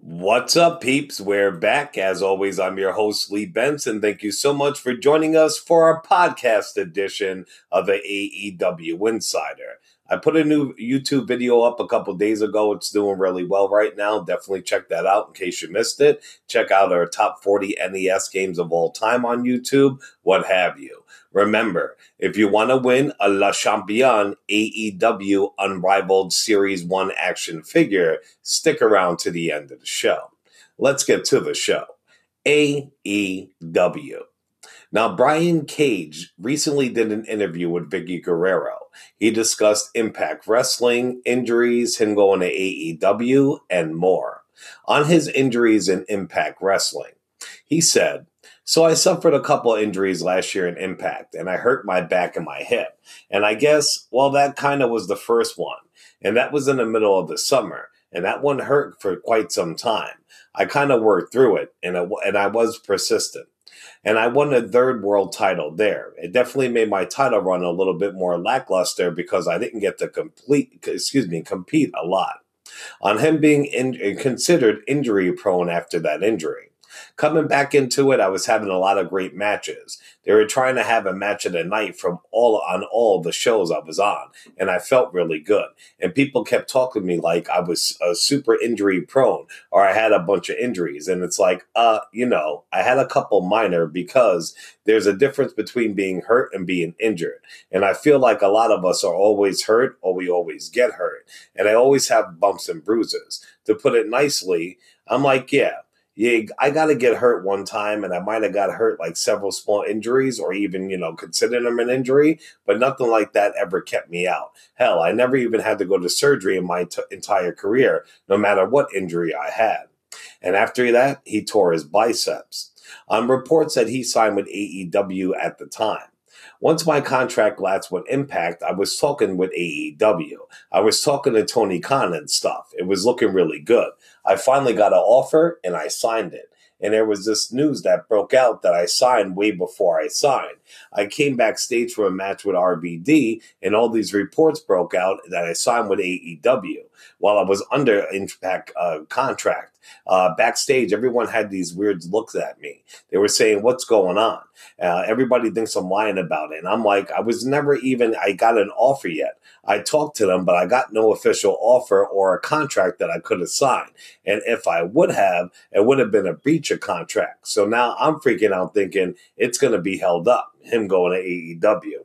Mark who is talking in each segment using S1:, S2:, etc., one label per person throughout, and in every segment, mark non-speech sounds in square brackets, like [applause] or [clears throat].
S1: What's up, peeps? We're back. As always, I'm your host, Lee Benson. Thank you so much for joining us for our podcast edition of the AEW Insider. I put a new YouTube video up a couple days ago. It's doing really well right now. Definitely check that out in case you missed it. Check out our top 40 NES games of all time on YouTube, what have you. Remember, if you want to win a Le Champion AEW Unrivaled Series 1 action figure, stick around to the end of the show. Let's get to the show. AEW. Now, Brian Cage recently did an interview with Vickie Guerrero. He discussed Impact Wrestling, injuries, him going to AEW, and more. On his injuries in Impact Wrestling, he said, so I suffered a couple injuries last year in Impact, and I hurt my back and my hip. And I guess, well, that kind of was the first one. And that was in the middle of the summer. And that one hurt for quite some time. I kind of worked through it, and, it, and I was persistent. And I won a third world title there. It definitely made my title run a little bit more lackluster because I didn't get to complete, excuse me, compete a lot. On him being in, considered injury prone after that injury. Coming back into it, I was having a lot of great matches. They were trying to have a match of the night from all on all the shows I was on, and I felt really good. And people kept talking to me like I was uh, super injury prone or I had a bunch of injuries. And it's like, uh, you know, I had a couple minor because there's a difference between being hurt and being injured. And I feel like a lot of us are always hurt or we always get hurt. And I always have bumps and bruises. To put it nicely, I'm like, yeah, yeah, I got to get hurt one time, and I might have got hurt like several small injuries, or even you know consider them an injury, but nothing like that ever kept me out. Hell, I never even had to go to surgery in my t- entire career, no matter what injury I had. And after that, he tore his biceps. On reports that he signed with AEW at the time. Once my contract lapsed with Impact, I was talking with AEW. I was talking to Tony Khan and stuff. It was looking really good. I finally got an offer and I signed it. And there was this news that broke out that I signed way before I signed. I came backstage for a match with RVD, and all these reports broke out that I signed with AEW while I was under Impact uh, contract. Uh, backstage, everyone had these weird looks at me. They were saying, What's going on? Uh, everybody thinks I'm lying about it. And I'm like, I was never even, I got an offer yet. I talked to them, but I got no official offer or a contract that I could have signed. And if I would have, it would have been a breach of contract. So now I'm freaking out thinking it's going to be held up, him going to AEW.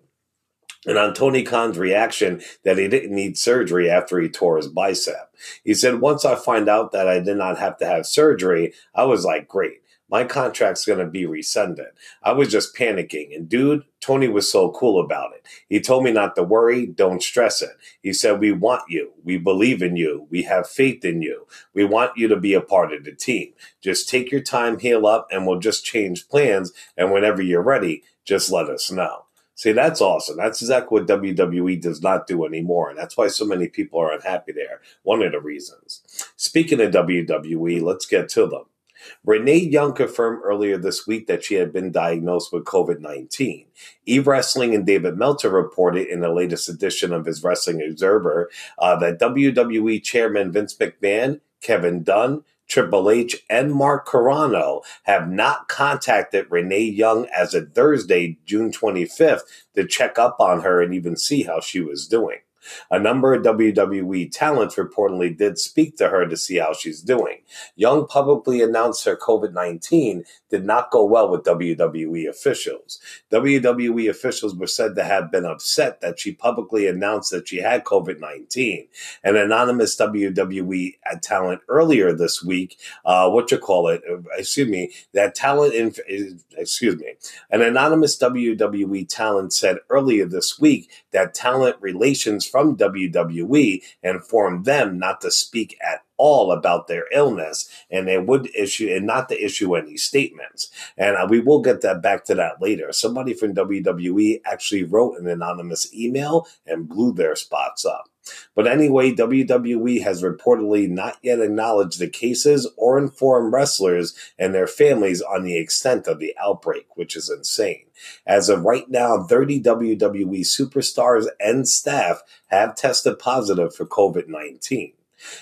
S1: And on Tony Khan's reaction that he didn't need surgery after he tore his bicep, he said, Once I find out that I did not have to have surgery, I was like, Great, my contract's going to be rescinded. I was just panicking. And dude, Tony was so cool about it. He told me not to worry, don't stress it. He said, We want you. We believe in you. We have faith in you. We want you to be a part of the team. Just take your time, heal up, and we'll just change plans. And whenever you're ready, just let us know. See, that's awesome. That's exactly what WWE does not do anymore. And that's why so many people are unhappy there. One of the reasons. Speaking of WWE, let's get to them. Renee Young confirmed earlier this week that she had been diagnosed with COVID 19. E Wrestling and David Meltzer reported in the latest edition of his Wrestling Observer uh, that WWE Chairman Vince McMahon, Kevin Dunn, Triple H, and Mark Carrano have not contacted Renee Young as of Thursday, June 25th, to check up on her and even see how she was doing. A number of WWE talents reportedly did speak to her to see how she's doing. Young publicly announced her COVID 19 did not go well with WWE officials. WWE officials were said to have been upset that she publicly announced that she had COVID 19. An anonymous WWE talent earlier this week, uh, what you call it, uh, excuse me, that talent, in, excuse me, an anonymous WWE talent said earlier this week that talent relations from WWE informed them not to speak at all about their illness and they would issue and not to issue any statements. And uh, we will get that back to that later. Somebody from WWE actually wrote an anonymous email and blew their spots up. But anyway, WWE has reportedly not yet acknowledged the cases or informed wrestlers and their families on the extent of the outbreak, which is insane. As of right now, 30 WWE superstars and staff have tested positive for COVID 19.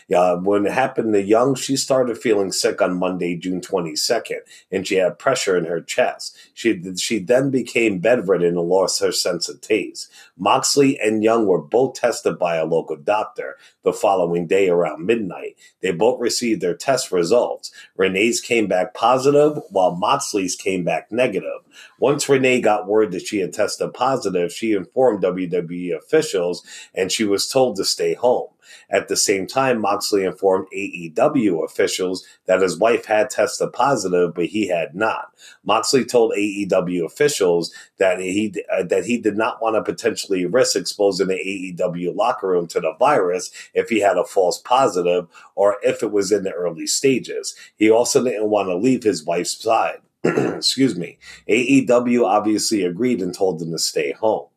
S1: Yeah, when it happened to Young, she started feeling sick on Monday, June 22nd, and she had pressure in her chest. She, she then became bedridden and lost her sense of taste. Moxley and Young were both tested by a local doctor the following day around midnight. They both received their test results. Renee's came back positive, while Moxley's came back negative. Once Renee got word that she had tested positive, she informed WWE officials and she was told to stay home. At the same time, Moxley informed AEW officials that his wife had tested positive, but he had not. Moxley told AEW officials that he uh, that he did not want to potentially risk exposing the AEW locker room to the virus if he had a false positive or if it was in the early stages. He also didn't want to leave his wife's side. [clears throat] Excuse me. AEW obviously agreed and told him to stay home.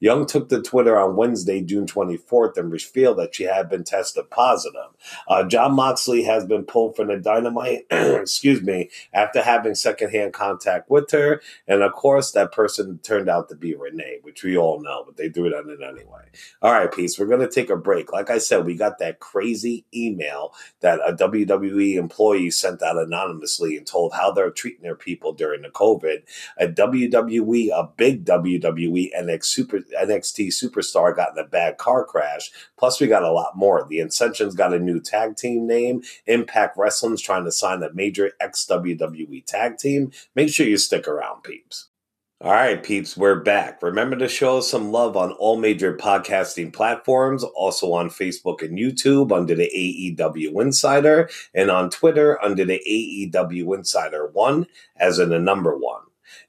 S1: Young took to Twitter on Wednesday, June 24th, and revealed that she had been tested positive. Uh, Jon Moxley has been pulled from the Dynamite, [clears throat] excuse me, after having secondhand contact with her. And of course, that person turned out to be Renee, which we all know, but they threw it on it anyway. All right, peace. We're going to take a break. Like I said, we got that crazy email that a WWE employee sent out anonymously and told how they're treating their people during the COVID. A WWE, a big WWE NXT Super NXT superstar got in a bad car crash. Plus, we got a lot more. The Ascension's got a new tag team name. Impact Wrestling's trying to sign a major ex WWE tag team. Make sure you stick around, peeps. All right, peeps, we're back. Remember to show us some love on all major podcasting platforms, also on Facebook and YouTube under the AEW Insider, and on Twitter under the AEW Insider 1, as in the number one.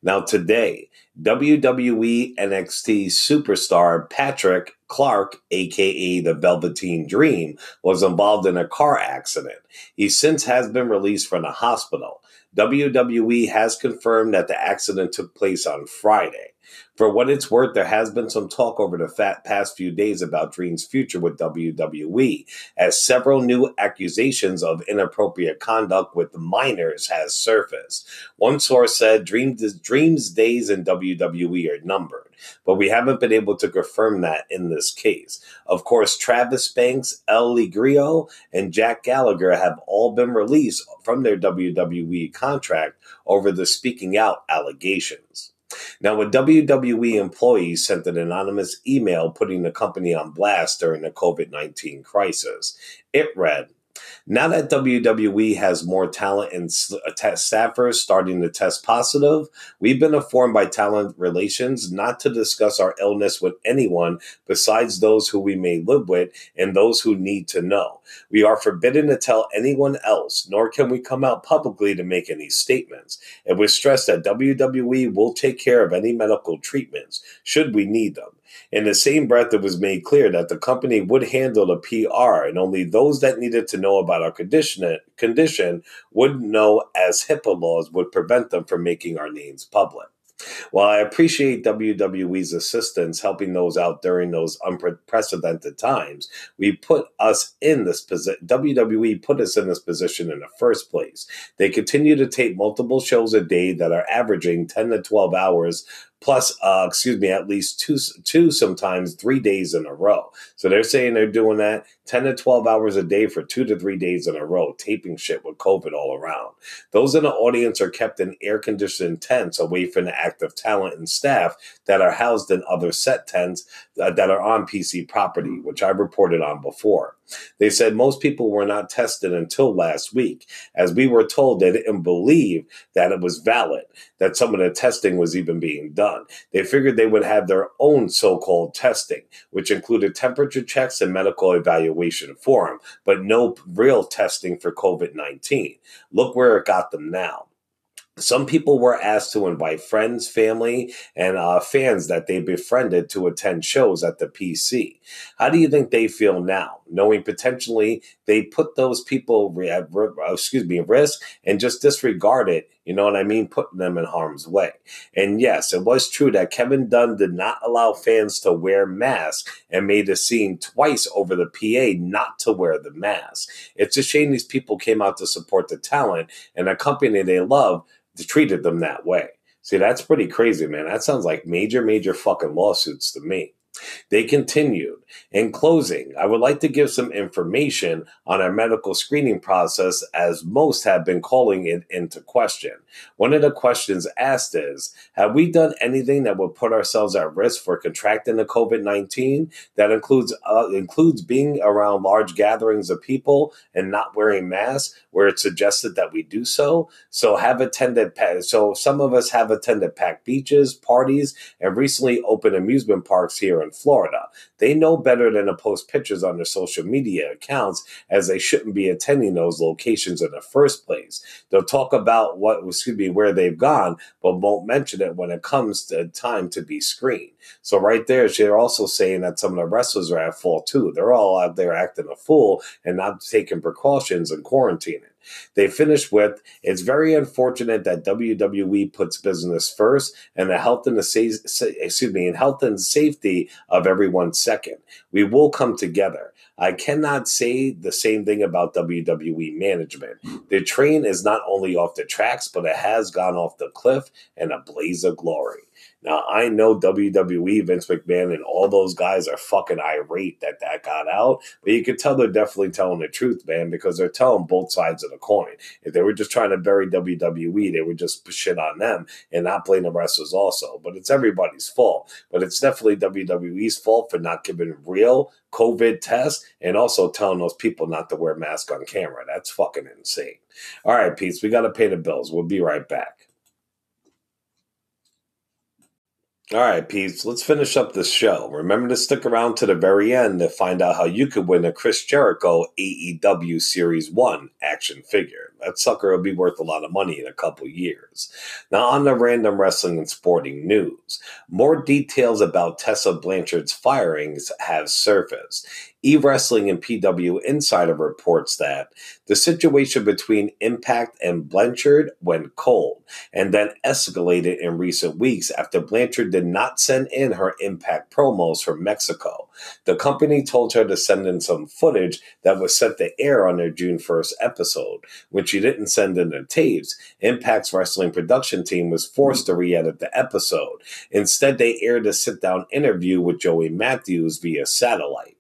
S1: Now, today, WWE NXT superstar Patrick Clark, aka the Velveteen Dream, was involved in a car accident. He since has been released from the hospital. WWE has confirmed that the accident took place on Friday. For what it's worth, there has been some talk over the past few days about Dream's future with WWE, as several new accusations of inappropriate conduct with minors has surfaced. One source said Dream's, Dream's days in WWE are numbered, but we haven't been able to confirm that in this case. Of course, Travis Banks, El Ligero, and Jack Gallagher have all been released from their WWE contract over the speaking out allegations. Now, a WWE employee sent an anonymous email putting the company on blast during the COVID 19 crisis. It read, now that WWE has more talent and uh, staffers starting to test positive, we've been informed by talent relations not to discuss our illness with anyone besides those who we may live with and those who need to know. We are forbidden to tell anyone else, nor can we come out publicly to make any statements. It was stressed that WWE will take care of any medical treatments should we need them. In the same breath, it was made clear that the company would handle the PR, and only those that needed to know about our condition, condition would know, as HIPAA laws would prevent them from making our names public. While I appreciate WWE's assistance helping those out during those unprecedented times, we put us in this position. WWE put us in this position in the first place. They continue to tape multiple shows a day that are averaging 10 to 12 hours plus, uh, excuse me, at least two, two, sometimes three days in a row. So they're saying they're doing that 10 to 12 hours a day for two to three days in a row, taping shit with COVID all around. Those in the audience are kept in air conditioned tents away from the active talent and staff that are housed in other set tents uh, that are on PC property, which I reported on before. They said most people were not tested until last week, as we were told they didn't believe that it was valid, that some of the testing was even being done. They figured they would have their own so called testing, which included temperature checks and medical evaluation for them, but no real testing for COVID 19. Look where it got them now some people were asked to invite friends, family, and uh, fans that they befriended to attend shows at the PC. How do you think they feel now, knowing potentially they put those people at excuse me risk and just disregard it You know what I mean? Putting them in harm's way. And yes, it was true that Kevin Dunn did not allow fans to wear masks and made a scene twice over the PA not to wear the mask. It's a shame these people came out to support the talent and a company they love treated them that way. See, that's pretty crazy, man. That sounds like major, major fucking lawsuits to me. They continued. In closing, I would like to give some information on our medical screening process as most have been calling it into question. One of the questions asked is Have we done anything that would put ourselves at risk for contracting the COVID 19? That includes, uh, includes being around large gatherings of people and not wearing masks, where it's suggested that we do so. So, have attended, so some of us have attended packed beaches, parties, and recently opened amusement parks here in Florida. They know better than to post pictures on their social media accounts as they shouldn't be attending those locations in the first place. They'll talk about what, excuse me, where they've gone, but won't mention it when it comes to time to be screened. So right there, they're also saying that some of the wrestlers are at fault too. They're all out there acting a fool and not taking precautions and quarantining. They finished with It's very unfortunate that WWE puts business first and the health and the sa- excuse me, and health and safety of everyone second. We will come together. I cannot say the same thing about WWE management. The train is not only off the tracks, but it has gone off the cliff in a blaze of glory. Now I know WWE, Vince McMahon, and all those guys are fucking irate that that got out, but you can tell they're definitely telling the truth, man, because they're telling both sides of the coin. If they were just trying to bury WWE, they would just shit on them and not blame the wrestlers also. But it's everybody's fault. But it's definitely WWE's fault for not giving real COVID test and also telling those people not to wear masks on camera. That's fucking insane. All right, Pete, we got to pay the bills. We'll be right back. All right, Peeps, let's finish up this show. Remember to stick around to the very end to find out how you could win a Chris Jericho AEW Series 1 action figure. That sucker will be worth a lot of money in a couple years. Now, on the random wrestling and sporting news, more details about Tessa Blanchard's firings have surfaced. E Wrestling and PW Insider reports that the situation between Impact and Blanchard went cold and then escalated in recent weeks after Blanchard did not send in her Impact promos from Mexico. The company told her to send in some footage that was set to air on their June 1st episode. When she didn't send in the tapes, Impact's wrestling production team was forced to re edit the episode. Instead, they aired a sit down interview with Joey Matthews via satellite.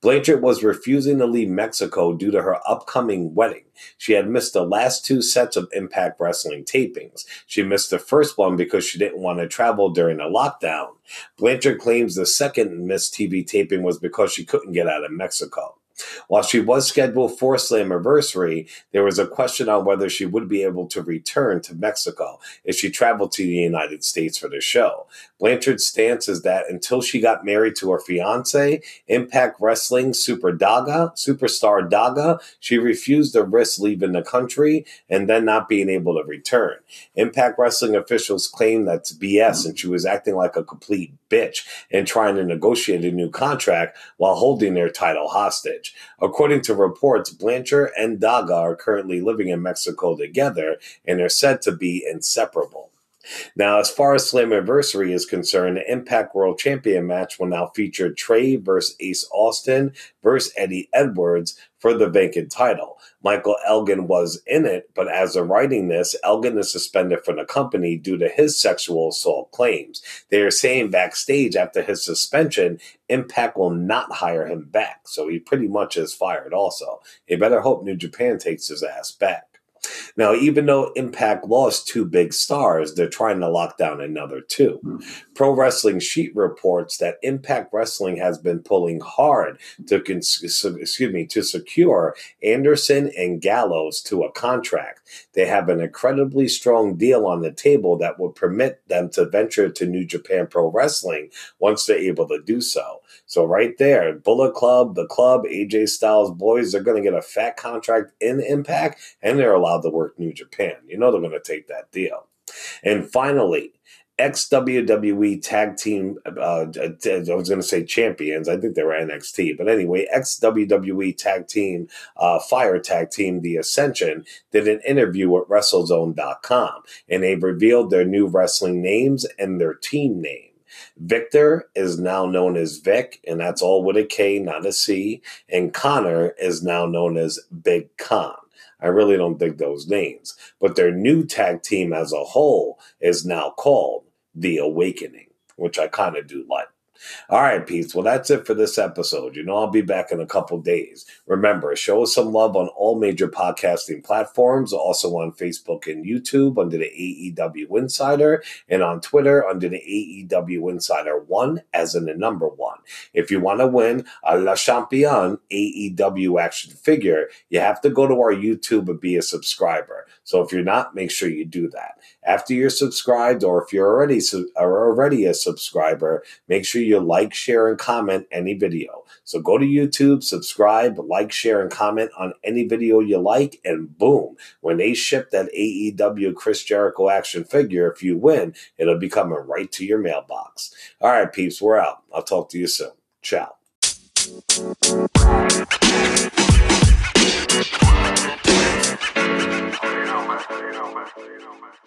S1: Blanchard was refusing to leave Mexico due to her upcoming wedding. She had missed the last two sets of Impact Wrestling tapings. She missed the first one because she didn't want to travel during the lockdown. Blanchard claims the second missed TV taping was because she couldn't get out of Mexico. While she was scheduled for Slammiversary, there was a question on whether she would be able to return to Mexico if she traveled to the United States for the show. Blanchard's stance is that until she got married to her fiance, Impact Wrestling Super Daga, Superstar Daga, she refused to risk leaving the country and then not being able to return. Impact Wrestling officials claim that's BS and she was acting like a complete bitch and trying to negotiate a new contract while holding their title hostage. According to reports, Blanchard and Daga are currently living in Mexico together and are said to be inseparable. Now, as far as Slammiversary is concerned, the Impact World Champion match will now feature Trey versus Ace Austin versus Eddie Edwards for the vacant title. Michael Elgin was in it, but as of writing this, Elgin is suspended from the company due to his sexual assault claims. They are saying backstage after his suspension, Impact will not hire him back. So he pretty much is fired also. You better hope New Japan takes his ass back. Now, even though Impact lost two big stars, they're trying to lock down another two. Hmm. Pro Wrestling Sheet reports that Impact Wrestling has been pulling hard to excuse me to secure Anderson and Gallows to a contract. They have an incredibly strong deal on the table that would permit them to venture to New Japan Pro Wrestling once they're able to do so. So right there, Bullet Club, the club, AJ Styles boys, they're going to get a fat contract in Impact, and they're allowed to work New Japan. You know they're going to take that deal. And finally, ex WWE tag team, uh, I was going to say champions. I think they were NXT, but anyway, ex WWE tag team, uh, fire tag team, The Ascension, did an interview with WrestleZone.com and they revealed their new wrestling names and their team name. Viktor is now known as Vik, and that's all with a K, not a C. And Konnor is now known as Big Kon. I really don't think those names. But their new tag team as a whole is now called The Awakening, which I kind of do like. All right, peeps. Well, that's it for this episode. You know, I'll be back in a couple days. Remember, show us some love on all major podcasting platforms, also on Facebook and YouTube under the AEW Insider, and on Twitter under the AEW Insider 1, as in the number one. If you want to win a Le Champion AEW action figure, you have to go to our YouTube and be a subscriber. So if you're not, make sure you do that. After you're subscribed, or if you're already are already a subscriber, make sure you like, share, and comment any video. So go to YouTube, subscribe, like, share, and comment on any video you like, and boom, when they ship that AEW Chris Jericho action figure, if you win, it'll be coming right to your mailbox. All right, peeps, we're out. I'll talk to you soon. Ciao. You know, man. You know, man. You know, man.